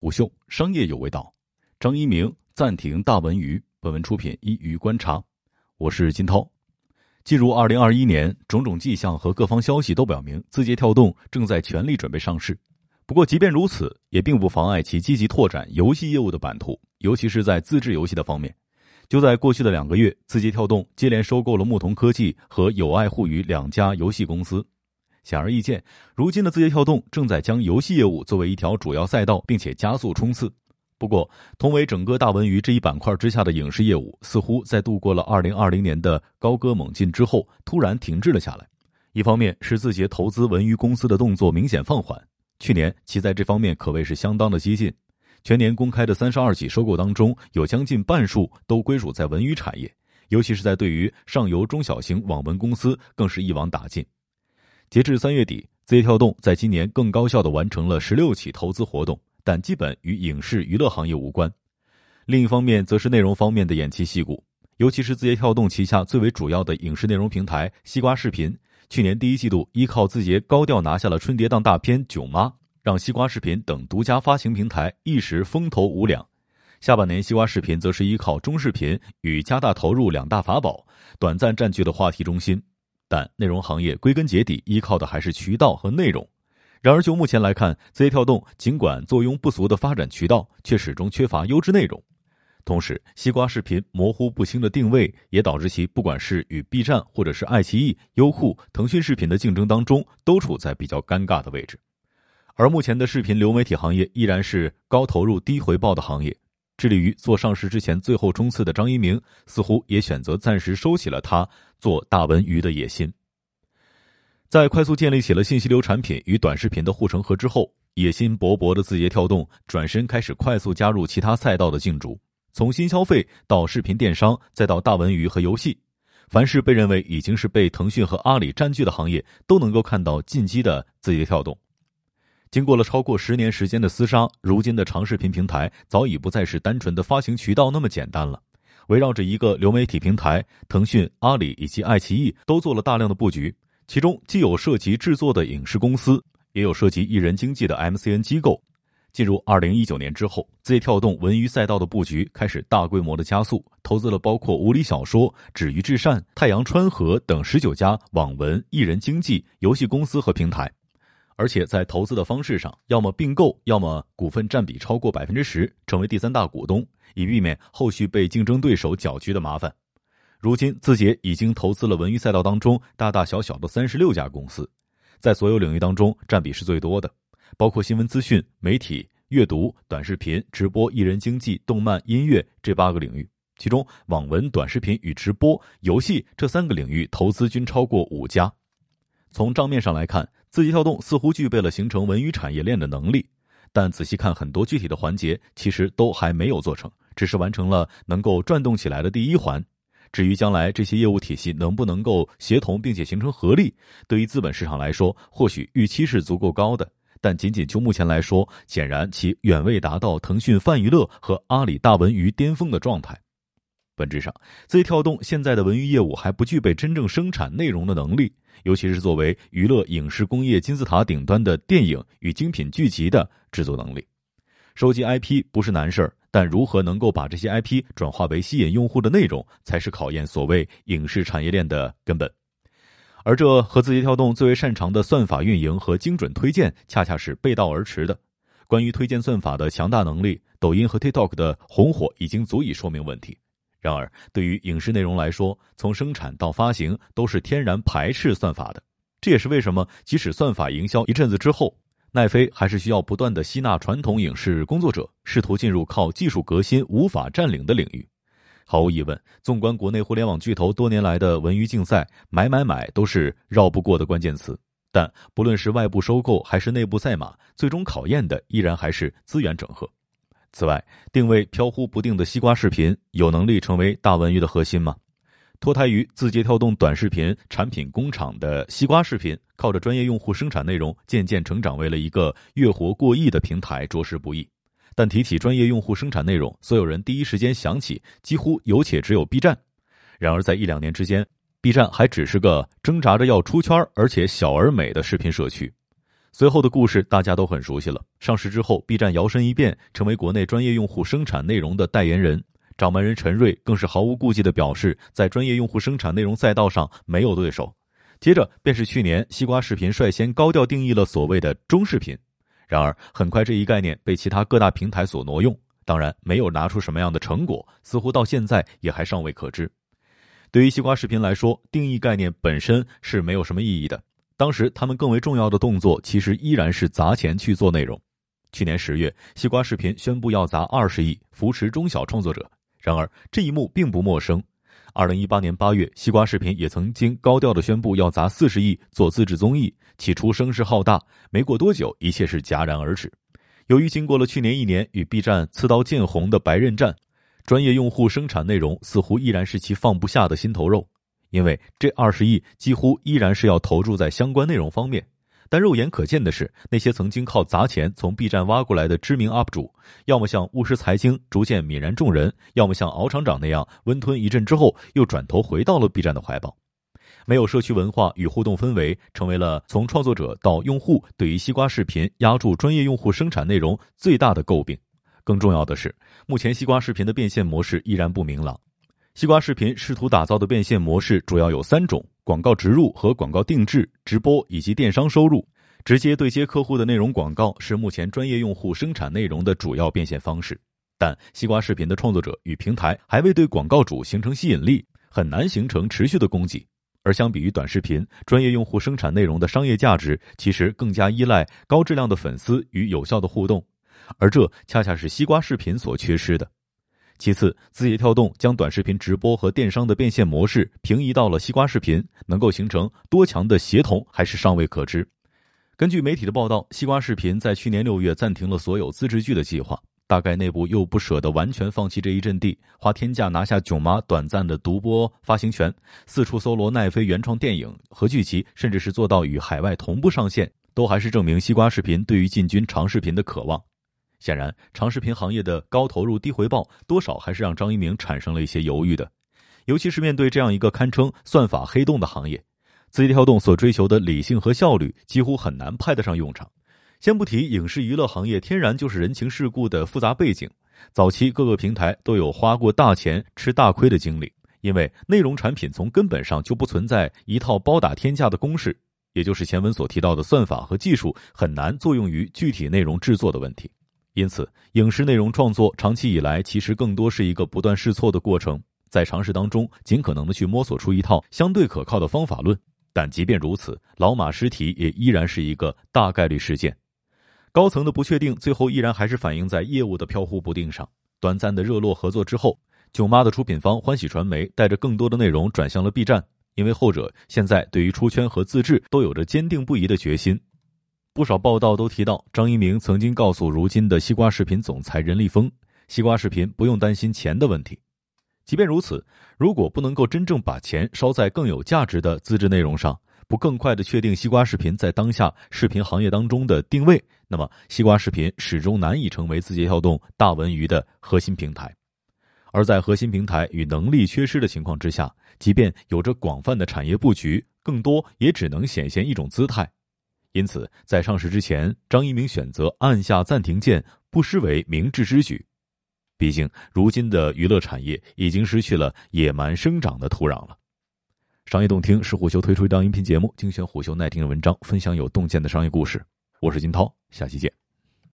午休，商业有味道。张一鸣暂停大文娱。本文出品一娱观察。我是金涛。进入二零二一年，种种迹象和各方消息都表明，字节跳动正在全力准备上市。不过，即便如此，也并不妨碍其积极拓展游戏业务的版图，尤其是在自制游戏的方面。就在过去的两个月，字节跳动接连收购了牧童科技和友爱互娱两家游戏公司。显而易见，如今的字节跳动正在将游戏业务作为一条主要赛道，并且加速冲刺。不过，同为整个大文娱这一板块之下的影视业务，似乎在度过了2020年的高歌猛进之后，突然停滞了下来。一方面是字节投资文娱公司的动作明显放缓，去年其在这方面可谓是相当的激进，全年公开的三十二起收购当中，有将近半数都归属在文娱产业，尤其是在对于上游中小型网文公司，更是一网打尽。截至三月底，字节跳动在今年更高效地完成了十六起投资活动，但基本与影视娱乐行业无关。另一方面，则是内容方面的偃旗息鼓，尤其是字节跳动旗下最为主要的影视内容平台西瓜视频，去年第一季度依靠字节高调拿下了春节档大片《囧妈》，让西瓜视频等独家发行平台一时风头无两。下半年，西瓜视频则是依靠中视频与加大投入两大法宝，短暂占据了话题中心。但内容行业归根结底依靠的还是渠道和内容。然而就目前来看，字节跳动尽管坐拥不俗的发展渠道，却始终缺乏优质内容。同时，西瓜视频模糊不清的定位，也导致其不管是与 B 站或者是爱奇艺、优酷、腾讯视频的竞争当中，都处在比较尴尬的位置。而目前的视频流媒体行业依然是高投入低回报的行业。致力于做上市之前最后冲刺的张一鸣，似乎也选择暂时收起了他做大文娱的野心。在快速建立起了信息流产品与短视频的护城河之后，野心勃勃的字节跳动转身开始快速加入其他赛道的竞逐，从新消费到视频电商，再到大文娱和游戏，凡是被认为已经是被腾讯和阿里占据的行业，都能够看到进击的字节跳动。经过了超过十年时间的厮杀，如今的长视频平台早已不再是单纯的发行渠道那么简单了。围绕着一个流媒体平台，腾讯、阿里以及爱奇艺都做了大量的布局，其中既有涉及制作的影视公司，也有涉及艺人经济的 MCN 机构。进入二零一九年之后，字节跳动文娱赛道的布局开始大规模的加速，投资了包括无理小说、止于至善、太阳川河等十九家网文、艺人经济、游戏公司和平台。而且在投资的方式上，要么并购，要么股份占比超过百分之十，成为第三大股东，以避免后续被竞争对手搅局的麻烦。如今，字节已经投资了文娱赛道当中大大小小的三十六家公司，在所有领域当中占比是最多的，包括新闻资讯、媒体、阅读、短视频、直播、艺人经济、动漫、音乐这八个领域，其中网文、短视频与直播、游戏这三个领域投资均超过五家。从账面上来看。字节跳动似乎具备了形成文娱产业链的能力，但仔细看很多具体的环节，其实都还没有做成，只是完成了能够转动起来的第一环。至于将来这些业务体系能不能够协同并且形成合力，对于资本市场来说，或许预期是足够高的，但仅仅就目前来说，显然其远未达到腾讯泛娱乐和阿里大文娱巅峰的状态。本质上，字节跳动现在的文娱业务还不具备真正生产内容的能力。尤其是作为娱乐影视工业金字塔顶端的电影与精品剧集的制作能力，收集 IP 不是难事儿，但如何能够把这些 IP 转化为吸引用户的内容，才是考验所谓影视产业链的根本。而这和字节跳动最为擅长的算法运营和精准推荐，恰恰是背道而驰的。关于推荐算法的强大能力，抖音和 TikTok 的红火已经足以说明问题。然而，对于影视内容来说，从生产到发行都是天然排斥算法的。这也是为什么，即使算法营销一阵子之后，奈飞还是需要不断的吸纳传统影视工作者，试图进入靠技术革新无法占领的领域。毫无疑问，纵观国内互联网巨头多年来的文娱竞赛，买买买都是绕不过的关键词。但不论是外部收购还是内部赛马，最终考验的依然还是资源整合。此外，定位飘忽不定的西瓜视频有能力成为大文娱的核心吗？脱胎于字节跳动短视频产品工厂的西瓜视频，靠着专业用户生产内容，渐渐成长为了一个月活过亿的平台，着实不易。但提起专业用户生产内容，所有人第一时间想起几乎有且只有 B 站。然而，在一两年之间，B 站还只是个挣扎着要出圈而且小而美的视频社区。随后的故事大家都很熟悉了。上市之后，B 站摇身一变成为国内专业用户生产内容的代言人，掌门人陈瑞更是毫无顾忌的表示，在专业用户生产内容赛道上没有对手。接着便是去年西瓜视频率先高调定义了所谓的中视频，然而很快这一概念被其他各大平台所挪用，当然没有拿出什么样的成果，似乎到现在也还尚未可知。对于西瓜视频来说，定义概念本身是没有什么意义的。当时他们更为重要的动作，其实依然是砸钱去做内容。去年十月，西瓜视频宣布要砸二十亿扶持中小创作者。然而这一幕并不陌生。二零一八年八月，西瓜视频也曾经高调的宣布要砸四十亿做自制综艺，起初声势浩大，没过多久，一切是戛然而止。由于经过了去年一年与 B 站刺刀见红的白刃战，专业用户生产内容似乎依然是其放不下的心头肉。因为这二十亿几乎依然是要投注在相关内容方面，但肉眼可见的是，那些曾经靠砸钱从 B 站挖过来的知名 UP 主，要么像务实财经逐渐泯然众人，要么像敖厂长那样温吞一阵之后又转头回到了 B 站的怀抱。没有社区文化与互动氛围，成为了从创作者到用户对于西瓜视频压住专业用户生产内容最大的诟病。更重要的是，目前西瓜视频的变现模式依然不明朗。西瓜视频试图打造的变现模式主要有三种：广告植入和广告定制、直播以及电商收入。直接对接客户的内容广告是目前专业用户生产内容的主要变现方式。但西瓜视频的创作者与平台还未对广告主形成吸引力，很难形成持续的供给。而相比于短视频，专业用户生产内容的商业价值其实更加依赖高质量的粉丝与有效的互动，而这恰恰是西瓜视频所缺失的。其次，字节跳动将短视频直播和电商的变现模式平移到了西瓜视频，能够形成多强的协同还是尚未可知。根据媒体的报道，西瓜视频在去年六月暂停了所有自制剧的计划，大概内部又不舍得完全放弃这一阵地，花天价拿下囧妈短暂的独播发行权，四处搜罗奈飞原创电影和剧集，甚至是做到与海外同步上线，都还是证明西瓜视频对于进军长视频的渴望。显然，长视频行业的高投入低回报，多少还是让张一鸣产生了一些犹豫的。尤其是面对这样一个堪称算法黑洞的行业，字节跳动所追求的理性和效率，几乎很难派得上用场。先不提影视娱乐行业天然就是人情世故的复杂背景，早期各个平台都有花过大钱吃大亏的经历，因为内容产品从根本上就不存在一套包打天下的公式，也就是前文所提到的算法和技术很难作用于具体内容制作的问题。因此，影视内容创作长期以来其实更多是一个不断试错的过程，在尝试当中尽可能的去摸索出一套相对可靠的方法论。但即便如此，老马尸体也依然是一个大概率事件。高层的不确定，最后依然还是反映在业务的飘忽不定上。短暂的热络合作之后，囧妈的出品方欢喜传媒带着更多的内容转向了 B 站，因为后者现在对于出圈和自制都有着坚定不移的决心。不少报道都提到，张一鸣曾经告诉如今的西瓜视频总裁任立峰：“西瓜视频不用担心钱的问题。”即便如此，如果不能够真正把钱烧在更有价值的自制内容上，不更快的确定西瓜视频在当下视频行业当中的定位，那么西瓜视频始终难以成为字节跳动大文娱的核心平台。而在核心平台与能力缺失的情况之下，即便有着广泛的产业布局，更多也只能显现一种姿态。因此，在上市之前，张一鸣选择按下暂停键，不失为明智之举。毕竟，如今的娱乐产业已经失去了野蛮生长的土壤了。商业洞听是虎嗅推出一档音频节目，精选虎嗅耐听的文章，分享有洞见的商业故事。我是金涛，下期见。